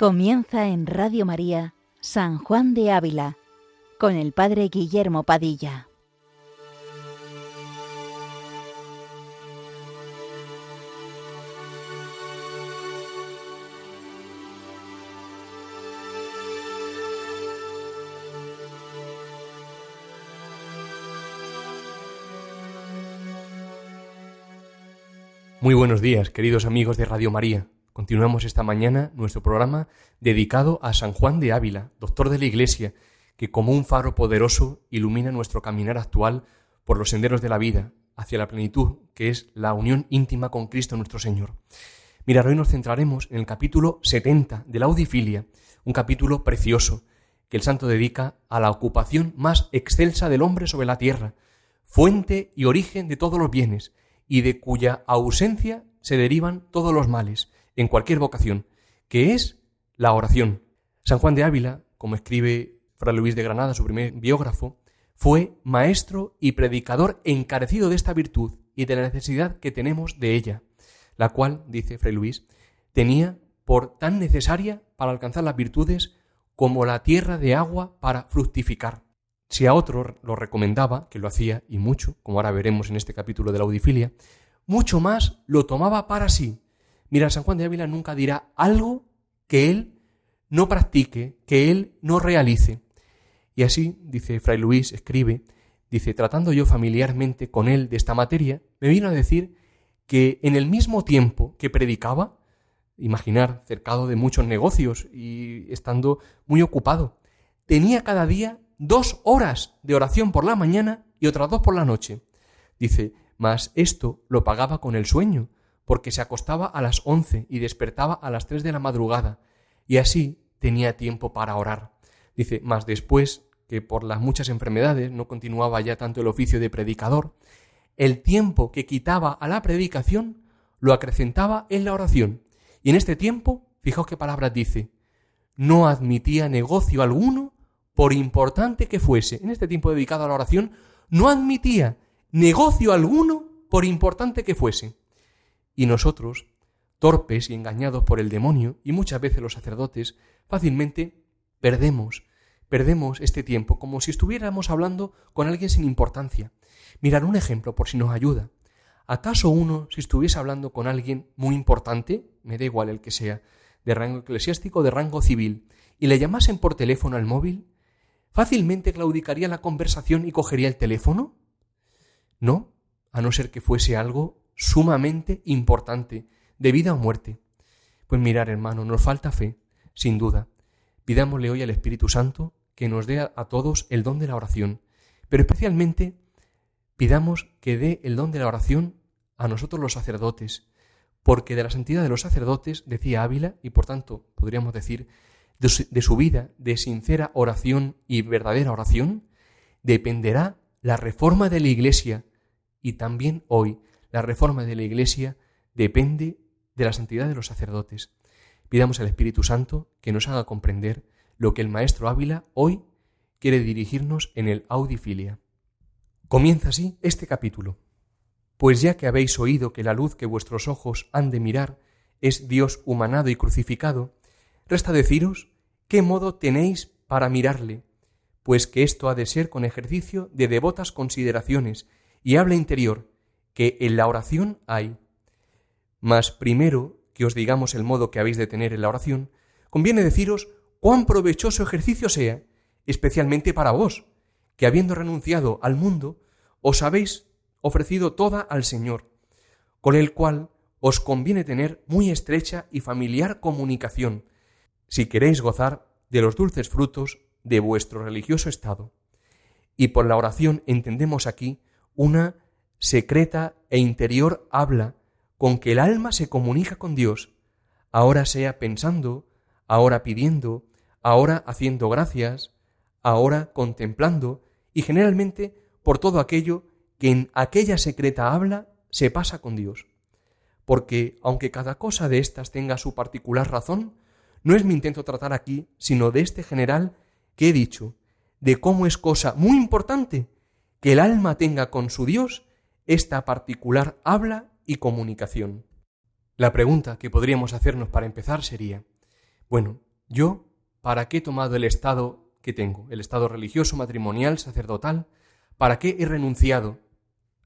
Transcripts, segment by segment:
Comienza en Radio María San Juan de Ávila con el Padre Guillermo Padilla. Muy buenos días, queridos amigos de Radio María. Continuamos esta mañana nuestro programa dedicado a San Juan de Ávila, doctor de la Iglesia, que como un faro poderoso ilumina nuestro caminar actual por los senderos de la vida hacia la plenitud, que es la unión íntima con Cristo nuestro Señor. Mira, hoy nos centraremos en el capítulo 70 de la Audifilia, un capítulo precioso que el santo dedica a la ocupación más excelsa del hombre sobre la tierra, fuente y origen de todos los bienes, y de cuya ausencia se derivan todos los males, en cualquier vocación, que es la oración. San Juan de Ávila, como escribe Fray Luis de Granada, su primer biógrafo, fue maestro y predicador encarecido de esta virtud y de la necesidad que tenemos de ella, la cual, dice Fray Luis, tenía por tan necesaria para alcanzar las virtudes como la tierra de agua para fructificar. Si a otro lo recomendaba, que lo hacía y mucho, como ahora veremos en este capítulo de la audifilia, mucho más lo tomaba para sí. Mira, San Juan de Ávila nunca dirá algo que él no practique, que él no realice. Y así, dice Fray Luis, escribe, dice, tratando yo familiarmente con él de esta materia, me vino a decir que en el mismo tiempo que predicaba, imaginar, cercado de muchos negocios y estando muy ocupado, tenía cada día dos horas de oración por la mañana y otras dos por la noche. Dice, mas esto lo pagaba con el sueño, porque se acostaba a las once y despertaba a las tres de la madrugada, y así tenía tiempo para orar. Dice, mas después que por las muchas enfermedades no continuaba ya tanto el oficio de predicador, el tiempo que quitaba a la predicación lo acrecentaba en la oración. Y en este tiempo, fijaos qué palabras dice, no admitía negocio alguno por importante que fuese, en este tiempo dedicado a la oración, no admitía negocio alguno por importante que fuese. Y nosotros, torpes y engañados por el demonio, y muchas veces los sacerdotes, fácilmente perdemos, perdemos este tiempo como si estuviéramos hablando con alguien sin importancia. Mirar un ejemplo por si nos ayuda. ¿Acaso uno, si estuviese hablando con alguien muy importante, me da igual el que sea, de rango eclesiástico o de rango civil, y le llamasen por teléfono al móvil, fácilmente claudicaría la conversación y cogería el teléfono? No, a no ser que fuese algo sumamente importante, de vida o muerte. Pues mirar, hermano, nos falta fe, sin duda. Pidámosle hoy al Espíritu Santo que nos dé a, todos el don de la oración, pero especialmente pidamos que dé el don de la oración a nosotros los sacerdotes, porque de la santidad de los sacerdotes, decía Ávila, y por tanto podríamos decir de su, vida de sincera oración y verdadera oración, dependerá la reforma de la Iglesia y también hoy la reforma de la Iglesia depende de la santidad de los sacerdotes. Pidamos al Espíritu Santo que nos haga comprender lo que el Maestro Ávila hoy quiere dirigirnos en el Audifilia. Comienza así este capítulo. Pues ya que habéis oído que la luz que vuestros ojos han de mirar es Dios humanado y crucificado, Resta deciros qué modo tenéis para mirarle, pues que esto ha de ser con ejercicio de devotas consideraciones y habla interior, que en la oración hay. Mas primero que os digamos el modo que habéis de tener en la oración, conviene deciros cuán provechoso ejercicio sea, especialmente para vos, que habiendo renunciado al mundo, os habéis ofrecido toda al Señor, con el cual os conviene tener muy estrecha y familiar comunicación, si queréis gozar de los dulces frutos de vuestro religioso estado. Y por la oración entendemos aquí una secreta e interior habla con que el alma se comunica con Dios, ahora sea pensando, ahora pidiendo, ahora haciendo gracias, ahora contemplando, y generalmente por todo aquello que en aquella secreta habla se pasa con Dios. Porque aunque cada cosa de éstas tenga su particular razón, no es mi intento tratar aquí, sino de este general que he dicho, de cómo es cosa muy importante que el alma tenga con su Dios esta particular habla y comunicación. La pregunta que podríamos hacernos para empezar sería, bueno, yo, ¿para qué he tomado el estado que tengo? El estado religioso, matrimonial, sacerdotal. ¿Para qué he renunciado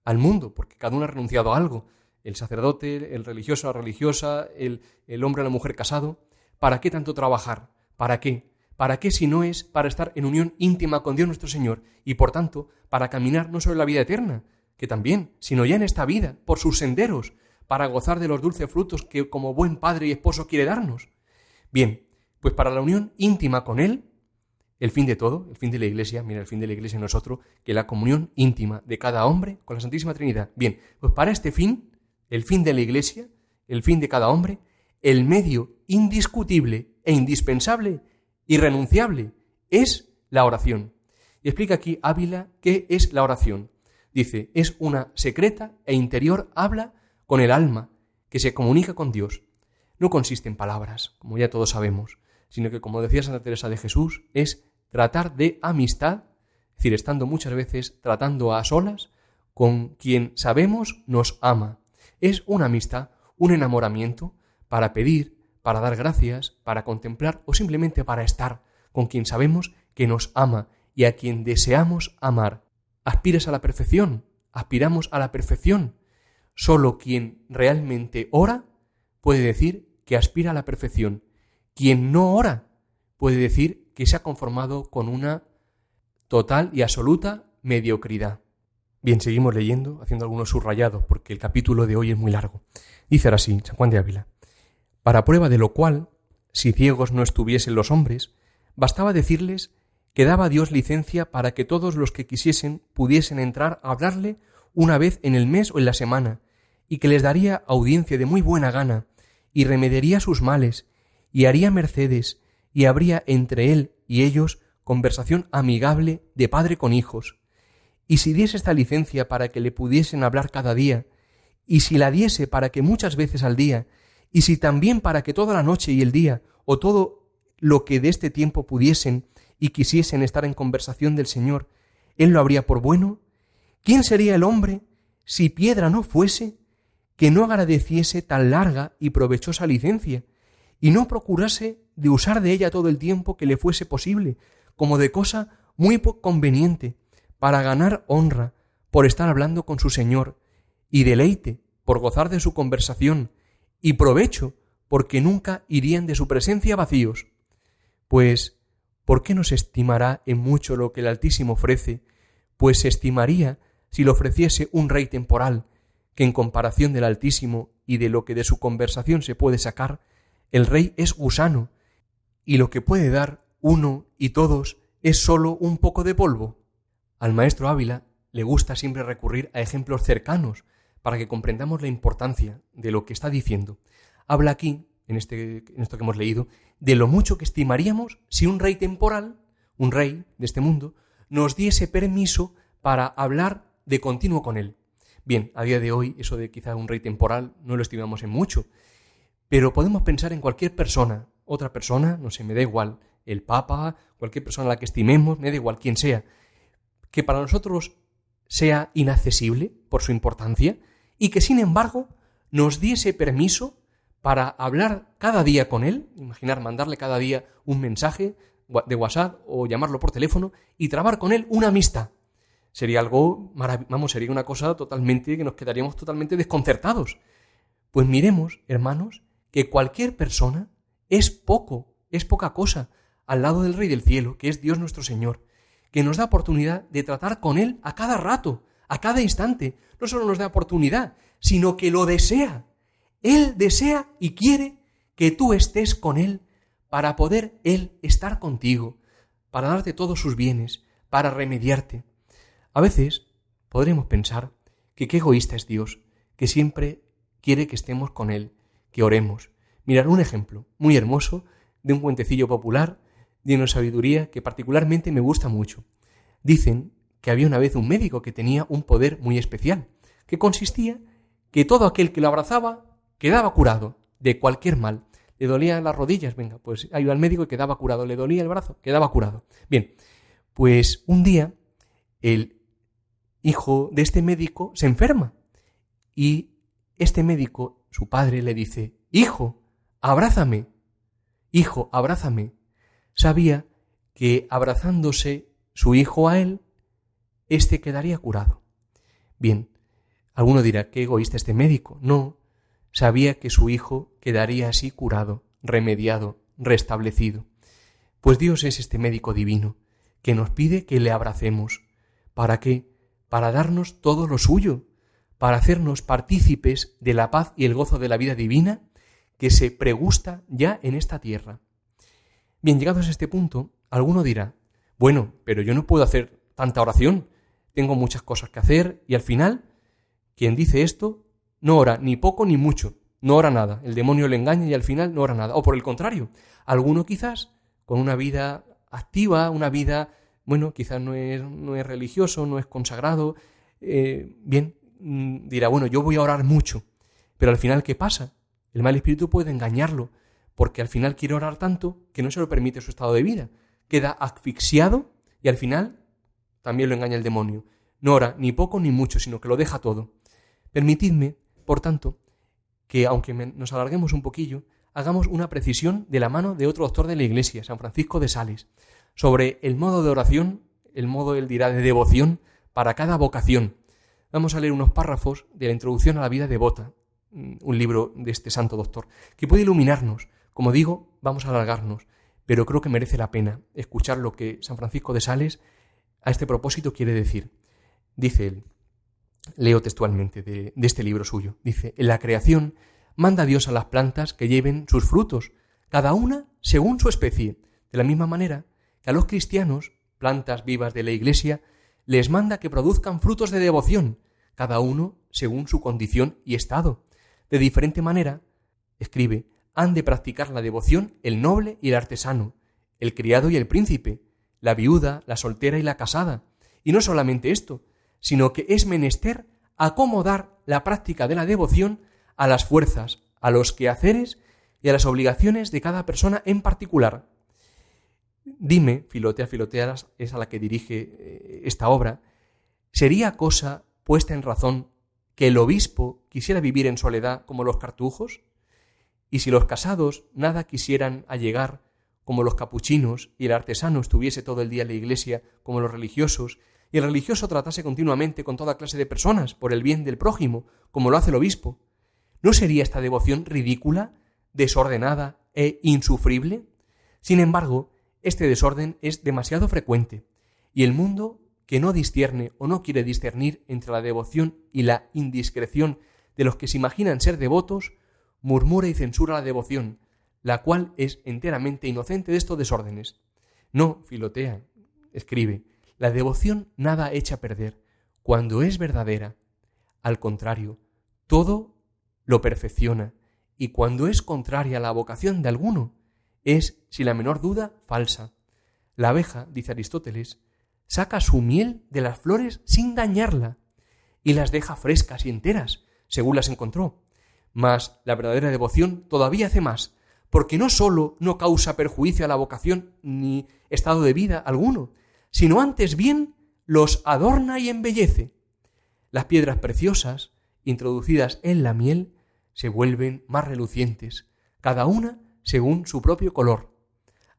al mundo? Porque cada uno ha renunciado a algo. El sacerdote, el religioso, la religiosa, el, el hombre, la mujer casado. ¿Para qué tanto trabajar? ¿Para qué? ¿Para qué si no es para estar en unión íntima con Dios nuestro Señor y por tanto para caminar no solo la vida eterna, que también, sino ya en esta vida, por sus senderos, para gozar de los dulces frutos que como buen padre y esposo quiere darnos? Bien, pues para la unión íntima con Él, el fin de todo, el fin de la Iglesia, mira, el fin de la Iglesia no es otro que la comunión íntima de cada hombre con la Santísima Trinidad. Bien, pues para este fin, el fin de la Iglesia, el fin de cada hombre, el medio indiscutible e indispensable irrenunciable, es la oración. Y explica aquí Ávila qué es la oración. Dice, es una secreta e interior habla con el alma que se comunica con Dios. No consiste en palabras, como ya todos sabemos, sino que, como decía Santa Teresa de Jesús, es tratar de amistad, es decir, estando muchas veces tratando a solas con quien sabemos nos ama. Es una amistad, un enamoramiento para pedir, para dar gracias, para contemplar o simplemente para estar con quien sabemos que nos ama y a quien deseamos amar. Aspires a la perfección, aspiramos a la perfección. Solo quien realmente ora puede decir que aspira a la perfección. Quien no ora puede decir que se ha conformado con una total y absoluta mediocridad. Bien, seguimos leyendo, haciendo algunos subrayados, porque el capítulo de hoy es muy largo. Dice ahora así, San Juan de Ávila para prueba de lo cual, si ciegos no estuviesen los hombres, bastaba decirles que daba Dios licencia para que todos los que quisiesen pudiesen entrar a hablarle una vez en el mes o en la semana, y que les daría audiencia de muy buena gana, y remediaría sus males, y haría mercedes, y habría entre él y ellos conversación amigable de padre con hijos. Y si diese esta licencia para que le pudiesen hablar cada día, y si la diese para que muchas veces al día y si también para que toda la noche y el día, o todo lo que de este tiempo pudiesen y quisiesen estar en conversación del Señor, Él lo habría por bueno, ¿quién sería el hombre si piedra no fuese que no agradeciese tan larga y provechosa licencia, y no procurase de usar de ella todo el tiempo que le fuese posible, como de cosa muy conveniente, para ganar honra por estar hablando con su Señor, y deleite por gozar de su conversación, y provecho, porque nunca irían de su presencia vacíos. Pues, ¿por qué no se estimará en mucho lo que el Altísimo ofrece? Pues se estimaría si le ofreciese un rey temporal, que en comparación del Altísimo y de lo que de su conversación se puede sacar, el rey es gusano, y lo que puede dar uno y todos es sólo un poco de polvo. Al maestro Ávila le gusta siempre recurrir a ejemplos cercanos, para que comprendamos la importancia de lo que está diciendo. Habla aquí, en, este, en esto que hemos leído, de lo mucho que estimaríamos si un rey temporal, un rey de este mundo, nos diese permiso para hablar de continuo con él. Bien, a día de hoy eso de quizá un rey temporal no lo estimamos en mucho, pero podemos pensar en cualquier persona, otra persona, no sé, me da igual, el Papa, cualquier persona a la que estimemos, me da igual quién sea, que para nosotros sea inaccesible por su importancia, y que sin embargo nos diese permiso para hablar cada día con él, imaginar mandarle cada día un mensaje de WhatsApp o llamarlo por teléfono y trabar con él una amistad. Sería algo vamos, sería una cosa totalmente que nos quedaríamos totalmente desconcertados. Pues miremos, hermanos, que cualquier persona es poco, es poca cosa al lado del Rey del Cielo, que es Dios nuestro Señor, que nos da oportunidad de tratar con él a cada rato, a cada instante. No solo nos da oportunidad, sino que lo desea. Él desea y quiere que tú estés con Él para poder Él estar contigo, para darte todos sus bienes, para remediarte. A veces podremos pensar que qué egoísta es Dios, que siempre quiere que estemos con Él, que oremos. Mirar un ejemplo muy hermoso de un cuentecillo popular, de una sabiduría que particularmente me gusta mucho. Dicen que había una vez un médico que tenía un poder muy especial, que consistía que todo aquel que lo abrazaba quedaba curado de cualquier mal. Le dolían las rodillas, venga, pues iba al médico y quedaba curado. Le dolía el brazo, quedaba curado. Bien, pues un día el hijo de este médico se enferma y este médico, su padre, le dice, Hijo, abrázame. Hijo, abrázame, sabía que abrazándose su hijo a él, éste quedaría curado. Bien, alguno dirá, qué egoísta este médico. No, sabía que su hijo quedaría así curado, remediado, restablecido. Pues Dios es este médico divino, que nos pide que le abracemos. ¿Para qué? Para darnos todo lo suyo, para hacernos partícipes de la paz y el gozo de la vida divina que se pregusta ya en esta tierra. Bien, llegados a este punto, alguno dirá, bueno, pero yo no puedo hacer tanta oración, tengo muchas cosas que hacer y al final, quien dice esto no ora ni poco ni mucho, no ora nada, el demonio le engaña y al final no ora nada. O por el contrario, alguno quizás con una vida activa, una vida, bueno, quizás no es, no es religioso, no es consagrado, eh, bien, mm, dirá, bueno, yo voy a orar mucho, pero al final, ¿qué pasa? El mal espíritu puede engañarlo, porque al final quiere orar tanto que no se lo permite su estado de vida. Queda asfixiado y al final también lo engaña el demonio. No ora ni poco ni mucho, sino que lo deja todo. Permitidme, por tanto, que aunque nos alarguemos un poquillo, hagamos una precisión de la mano de otro doctor de la Iglesia, San Francisco de Sales, sobre el modo de oración, el modo, él dirá, de devoción para cada vocación. Vamos a leer unos párrafos de la introducción a la vida devota, Mm, un libro de este santo doctor, que puede iluminarnos. Como digo, vamos a alargarnos, pero creo que merece la pena escuchar lo que San Francisco de Sales a este propósito quiere decir. Dice él, leo textualmente de, de este libro suyo, dice, en la creación manda Dios a las plantas que lleven sus frutos, cada una según su especie, de la misma manera que a los cristianos, plantas vivas de la Iglesia, les manda que produzcan frutos de devoción, cada uno según su condición y estado, de diferente manera, escribe, han de practicar la devoción el noble y el artesano, el criado y el príncipe, la viuda, la soltera y la casada. Y no solamente esto, sino que es menester acomodar la práctica de la devoción a las fuerzas, a los quehaceres y a las obligaciones de cada persona en particular. Dime, Filotea, Filotea es a la que dirige eh, esta obra, ¿sería cosa puesta en razón que el obispo quisiera vivir en soledad como los cartujos? ¿Y si los casados nada quisieran allegar como los capuchinos y el artesano estuviese todo el día en la iglesia como los religiosos y el religioso tratase continuamente con toda clase de personas por el bien del prójimo como lo hace el obispo? ¿No sería esta devoción ridícula, desordenada e insufrible? Sin embargo, este desorden es demasiado frecuente y el mundo que no discierne o no quiere discernir entre la devoción y la indiscreción de los que se imaginan ser devotos, murmura y censura la devoción, la cual es enteramente inocente de estos desórdenes. No, Filotea, escribe, la devoción nada echa a perder cuando es verdadera. Al contrario, todo lo perfecciona, y cuando es contraria a la vocación de alguno, es, sin la menor duda, falsa. La abeja, dice Aristóteles, saca su miel de las flores sin dañarla y las deja frescas y enteras, según las encontró. Mas la verdadera devoción todavía hace más, porque no sólo no causa perjuicio a la vocación ni estado de vida alguno, sino antes bien los adorna y embellece. Las piedras preciosas, introducidas en la miel, se vuelven más relucientes, cada una según su propio color.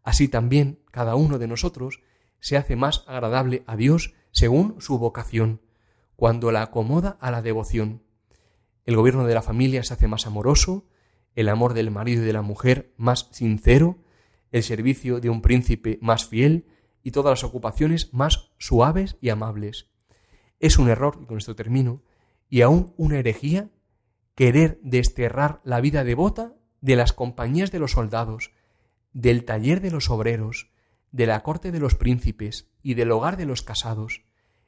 Así también cada uno de nosotros se hace más agradable a Dios según su vocación, cuando la acomoda a la devoción. El gobierno de la familia se hace más amoroso, el amor del marido y de la mujer más sincero, el servicio de un príncipe más fiel y todas las ocupaciones más suaves y amables. Es un error, y con esto termino, y aún una herejía querer desterrar la vida devota de las compañías de los soldados, del taller de los obreros, de la corte de los príncipes y del hogar de los casados.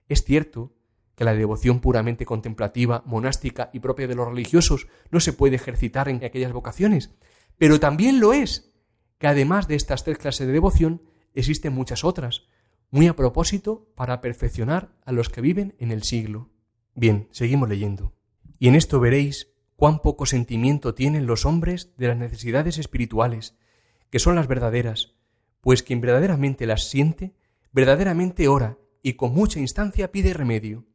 Es cierto que la devoción puramente contemplativa, monástica y propia de los religiosos no se puede ejercitar en aquellas vocaciones, pero también lo es que además de estas tres clases de devoción existen muchas otras, muy a propósito para perfeccionar a los que viven en el siglo. Bien, seguimos leyendo. Y en esto veréis cuán poco sentimiento tienen los hombres de las necesidades espirituales, que son las verdaderas, pues quien verdaderamente las siente, verdaderamente ora y con mucha instancia pide remedio.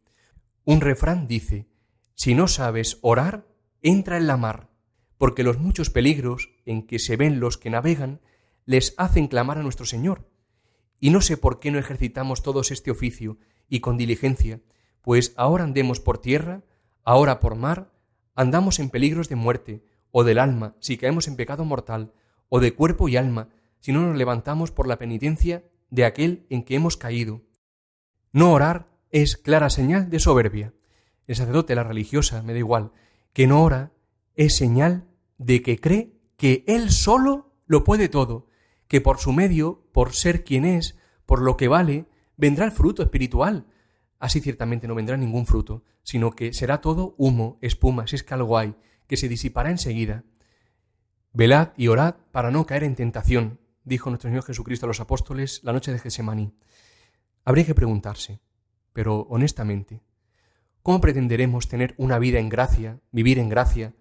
Un refrán dice, si no sabes orar, entra en la mar, porque los muchos peligros en que se ven los que navegan les hacen clamar a nuestro Señor. Y no sé por qué no ejercitamos todos este oficio y con diligencia, pues ahora andemos por tierra, ahora por mar, andamos en peligros de muerte, o del alma, si caemos en pecado mortal, o de cuerpo y alma, si no nos levantamos por la penitencia de aquel en que hemos caído. No orar es clara señal de soberbia. El sacerdote, la religiosa, me da igual, que no ora es señal de que cree que él solo lo puede todo, que por su medio, por ser quien es, por lo que vale, vendrá el fruto espiritual. Así ciertamente no vendrá ningún fruto, sino que será todo humo, espuma, si es que algo hay, que se disipará enseguida. Velad y orad para no caer en tentación, dijo nuestro Señor Jesucristo a los apóstoles la noche de Gesemaní. Habría que preguntarse, pero honestamente, ¿cómo pretenderemos tener una vida en gracia, vivir en gracia?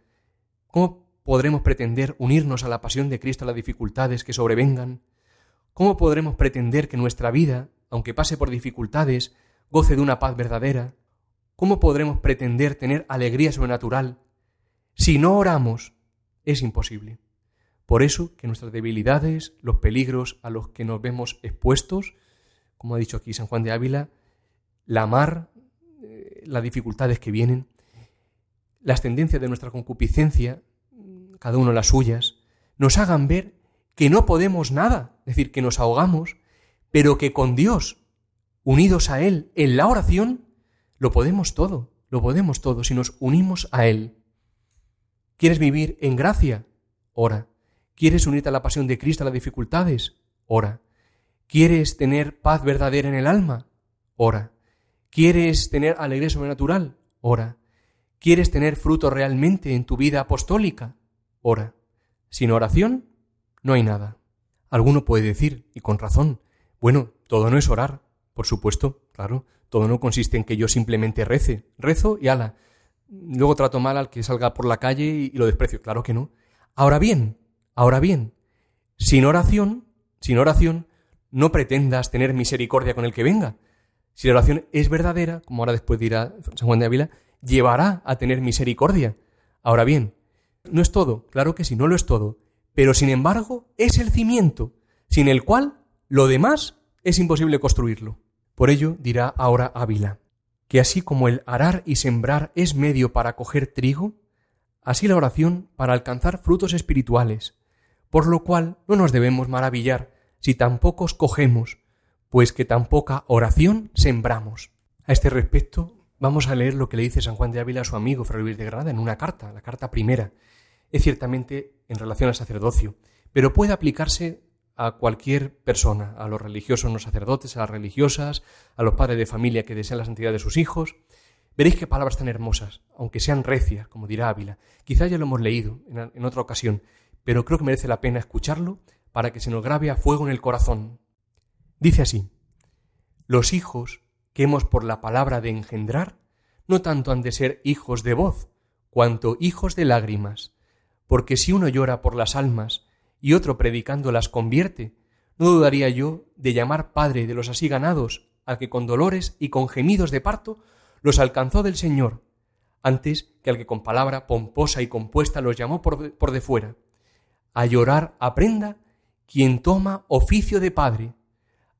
¿Cómo podremos pretender unirnos a la pasión de Cristo a las dificultades que sobrevengan? ¿Cómo podremos pretender que nuestra vida, aunque pase por dificultades, goce de una paz verdadera? ¿Cómo podremos pretender tener alegría sobrenatural? Si no oramos, es imposible. Por eso que nuestras debilidades, los peligros a los que nos vemos expuestos, como ha dicho aquí San Juan de Ávila, la mar, eh, las dificultades que vienen, las tendencias de nuestra concupiscencia, cada uno las suyas, nos hagan ver que no podemos nada, es decir, que nos ahogamos, pero que con Dios, unidos a Él en la oración, lo podemos todo, lo podemos todo si nos unimos a Él. ¿Quieres vivir en gracia? Ora. ¿Quieres unirte a la pasión de Cristo a las dificultades? Ora. ¿Quieres tener paz verdadera en el alma? Ora. ¿Quieres tener alegría sobrenatural? Ora. ¿Quieres tener fruto realmente en tu vida apostólica? Ora. Sin oración no hay nada. Alguno puede decir, y con razón, bueno, todo no es orar. Por supuesto, claro, todo no consiste en que yo simplemente rece, rezo y ala. Luego trato mal al que salga por la calle y lo desprecio. Claro que no. Ahora bien, ahora bien, sin oración, sin oración, no pretendas tener misericordia con el que venga. Si la oración es verdadera, como ahora después dirá San Juan de Ávila, llevará a tener misericordia. Ahora bien, no es todo, claro que sí, no lo es todo, pero sin embargo es el cimiento, sin el cual lo demás es imposible construirlo. Por ello dirá ahora Ávila, que así como el arar y sembrar es medio para coger trigo, así la oración para alcanzar frutos espirituales, por lo cual no nos debemos maravillar si tampoco cogemos, pues que tan poca oración sembramos. A este respecto, vamos a leer lo que le dice San Juan de Ávila a su amigo Fray Luis de Grada en una carta, la carta primera. Es ciertamente en relación al sacerdocio, pero puede aplicarse a cualquier persona, a los religiosos no sacerdotes, a las religiosas, a los padres de familia que desean la santidad de sus hijos. Veréis qué palabras tan hermosas, aunque sean recias, como dirá Ávila. Quizá ya lo hemos leído en, otra ocasión, pero creo que merece la pena escucharlo para que se nos grabe a fuego en el corazón. Dice así, los hijos que hemos por la palabra de engendrar, no tanto han de ser hijos de voz, cuanto hijos de lágrimas, porque si uno llora por las almas y otro predicando las convierte, no dudaría yo de llamar padre de los así ganados al que con dolores y con gemidos de parto los alcanzó del Señor, antes que al que con palabra pomposa y compuesta los llamó por de, de fuera. A llorar aprenda quien toma oficio de padre.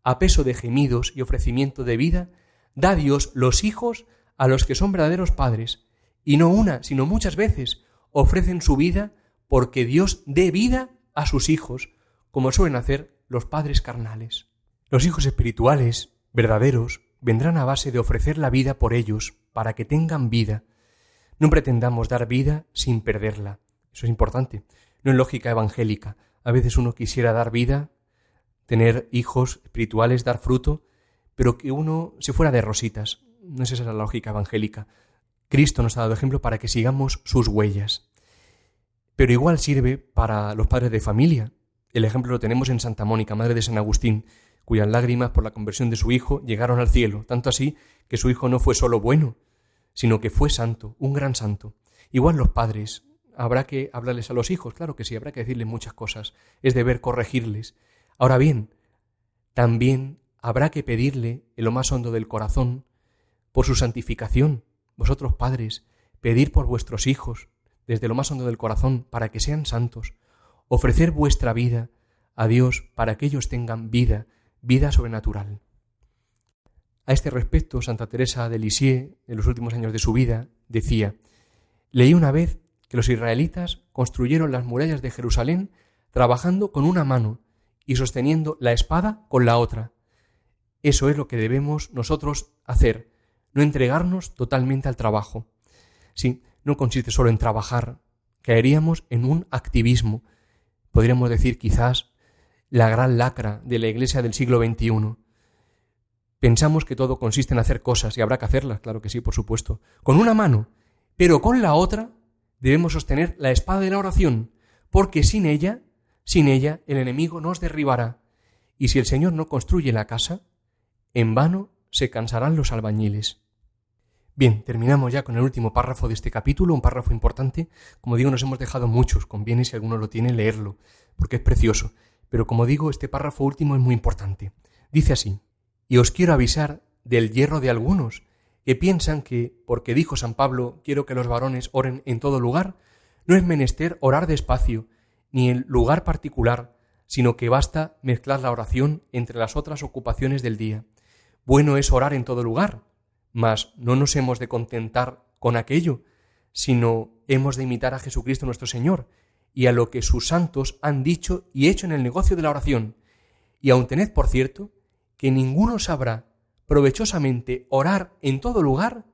A peso de gemidos y ofrecimiento de vida, da Dios los hijos a los que son verdaderos padres, y no una, sino muchas veces ofrecen su vida porque Dios dé vida a sus hijos, como suelen hacer los padres carnales. Los hijos espirituales, verdaderos, vendrán a base de ofrecer la vida por ellos, para que tengan vida. No pretendamos dar vida sin perderla. Eso es importante. No es lógica evangélica. A veces uno quisiera dar vida, tener hijos espirituales, dar fruto, pero que uno se fuera de rositas. No es esa la lógica evangélica. Cristo nos ha dado ejemplo para que sigamos sus huellas. Pero igual sirve para los padres de familia. El ejemplo lo tenemos en Santa Mónica, madre de San Agustín, cuyas lágrimas por la conversión de su hijo llegaron al cielo, tanto así que su hijo no fue solo bueno, sino que fue santo, un gran santo. Igual los padres, habrá que hablarles a los hijos, claro que sí, habrá que decirles muchas cosas, es deber corregirles. Ahora bien, también habrá que pedirle en lo más hondo del corazón por su santificación. Vosotros padres, pedir por vuestros hijos, desde lo más hondo del corazón, para que sean santos, ofrecer vuestra vida a Dios para que ellos tengan vida, vida sobrenatural. A este respecto, Santa Teresa de Lisieux, en los últimos años de su vida, decía, leí una vez que los israelitas construyeron las murallas de Jerusalén trabajando con una mano y sosteniendo la espada con la otra. Eso es lo que debemos nosotros hacer, no entregarnos totalmente al trabajo. Sí, no consiste solo en trabajar, caeríamos en un activismo, podríamos decir quizás la gran lacra de la Iglesia del siglo XXI. Pensamos que todo consiste en hacer cosas y habrá que hacerlas, claro que sí, por supuesto, con una mano, pero con la otra debemos sostener la espada de la oración, porque sin ella, sin ella, el enemigo nos derribará. Y si el Señor no construye la casa, en vano se cansarán los albañiles. Bien, terminamos ya con el último párrafo de este capítulo, un párrafo importante. Como digo, nos hemos dejado muchos, conviene si alguno lo tiene leerlo, porque es precioso. Pero como digo, este párrafo último es muy importante. Dice así, y os quiero avisar del hierro de algunos, que piensan que, porque dijo San Pablo, quiero que los varones oren en todo lugar, no es menester orar despacio, ni en lugar particular, sino que basta mezclar la oración entre las otras ocupaciones del día. Bueno es orar en todo lugar, mas no nos hemos de contentar con aquello, sino hemos de imitar a Jesucristo nuestro Señor y a lo que sus santos han dicho y hecho en el negocio de la oración. Y aun tened por cierto que ninguno sabrá provechosamente orar en todo lugar,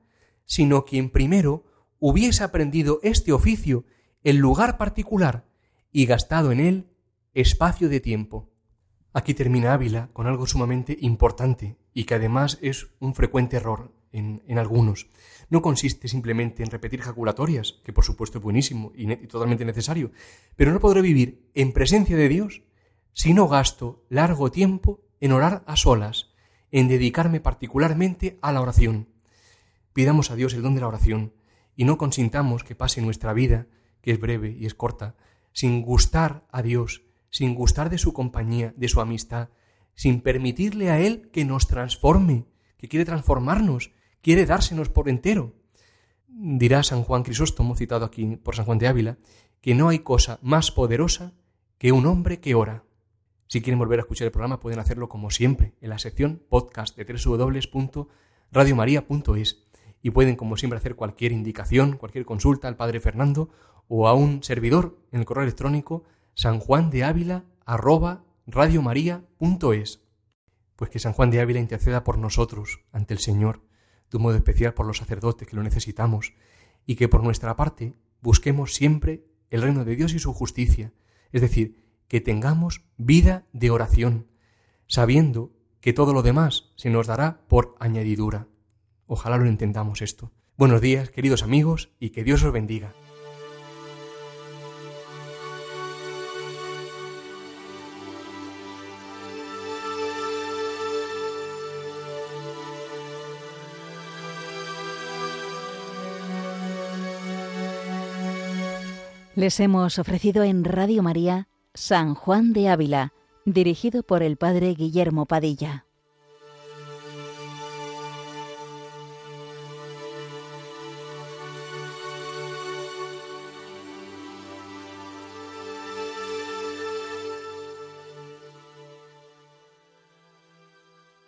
sino quien primero hubiese aprendido este oficio en lugar particular y gastado en él espacio de tiempo. Aquí termina Ávila con algo sumamente importante y que además es un frecuente error en, algunos. No consiste simplemente en repetir jaculatorias, que por supuesto es buenísimo y, y totalmente necesario, pero no podré vivir en presencia de Dios si no gasto largo tiempo en orar a solas, en dedicarme particularmente a la oración. Pidamos a Dios el don de la oración y no consintamos que pase nuestra vida, que es breve y es corta, sin gustar a Dios, sin gustar de su compañía, de su amistad, sin permitirle a Él que nos transforme, que quiere transformarnos, quiere dársenos por entero. Dirá San Juan Crisóstomo, citado aquí por San Juan de Ávila, que no hay cosa más poderosa que un hombre que ora. Si quieren volver a escuchar el programa pueden hacerlo como siempre en la sección podcast de www.radiomaria.es y pueden como siempre hacer cualquier indicación, cualquier consulta al Padre Fernando o a un servidor en el correo electrónico sanjuandeávila@radiomaria.es. Pues que San Juan de Ávila interceda por nosotros ante el Señor, de modo especial por los sacerdotes que lo necesitamos, y que por nuestra parte busquemos siempre el reino de Dios y su justicia, es decir, que tengamos vida de oración, sabiendo que todo lo demás se nos dará por añadidura. Ojalá lo entendamos esto. Buenos días, queridos amigos, y que Dios os bendiga. Les hemos ofrecido en Radio María San Juan de Ávila, dirigido por el Padre Guillermo Padilla.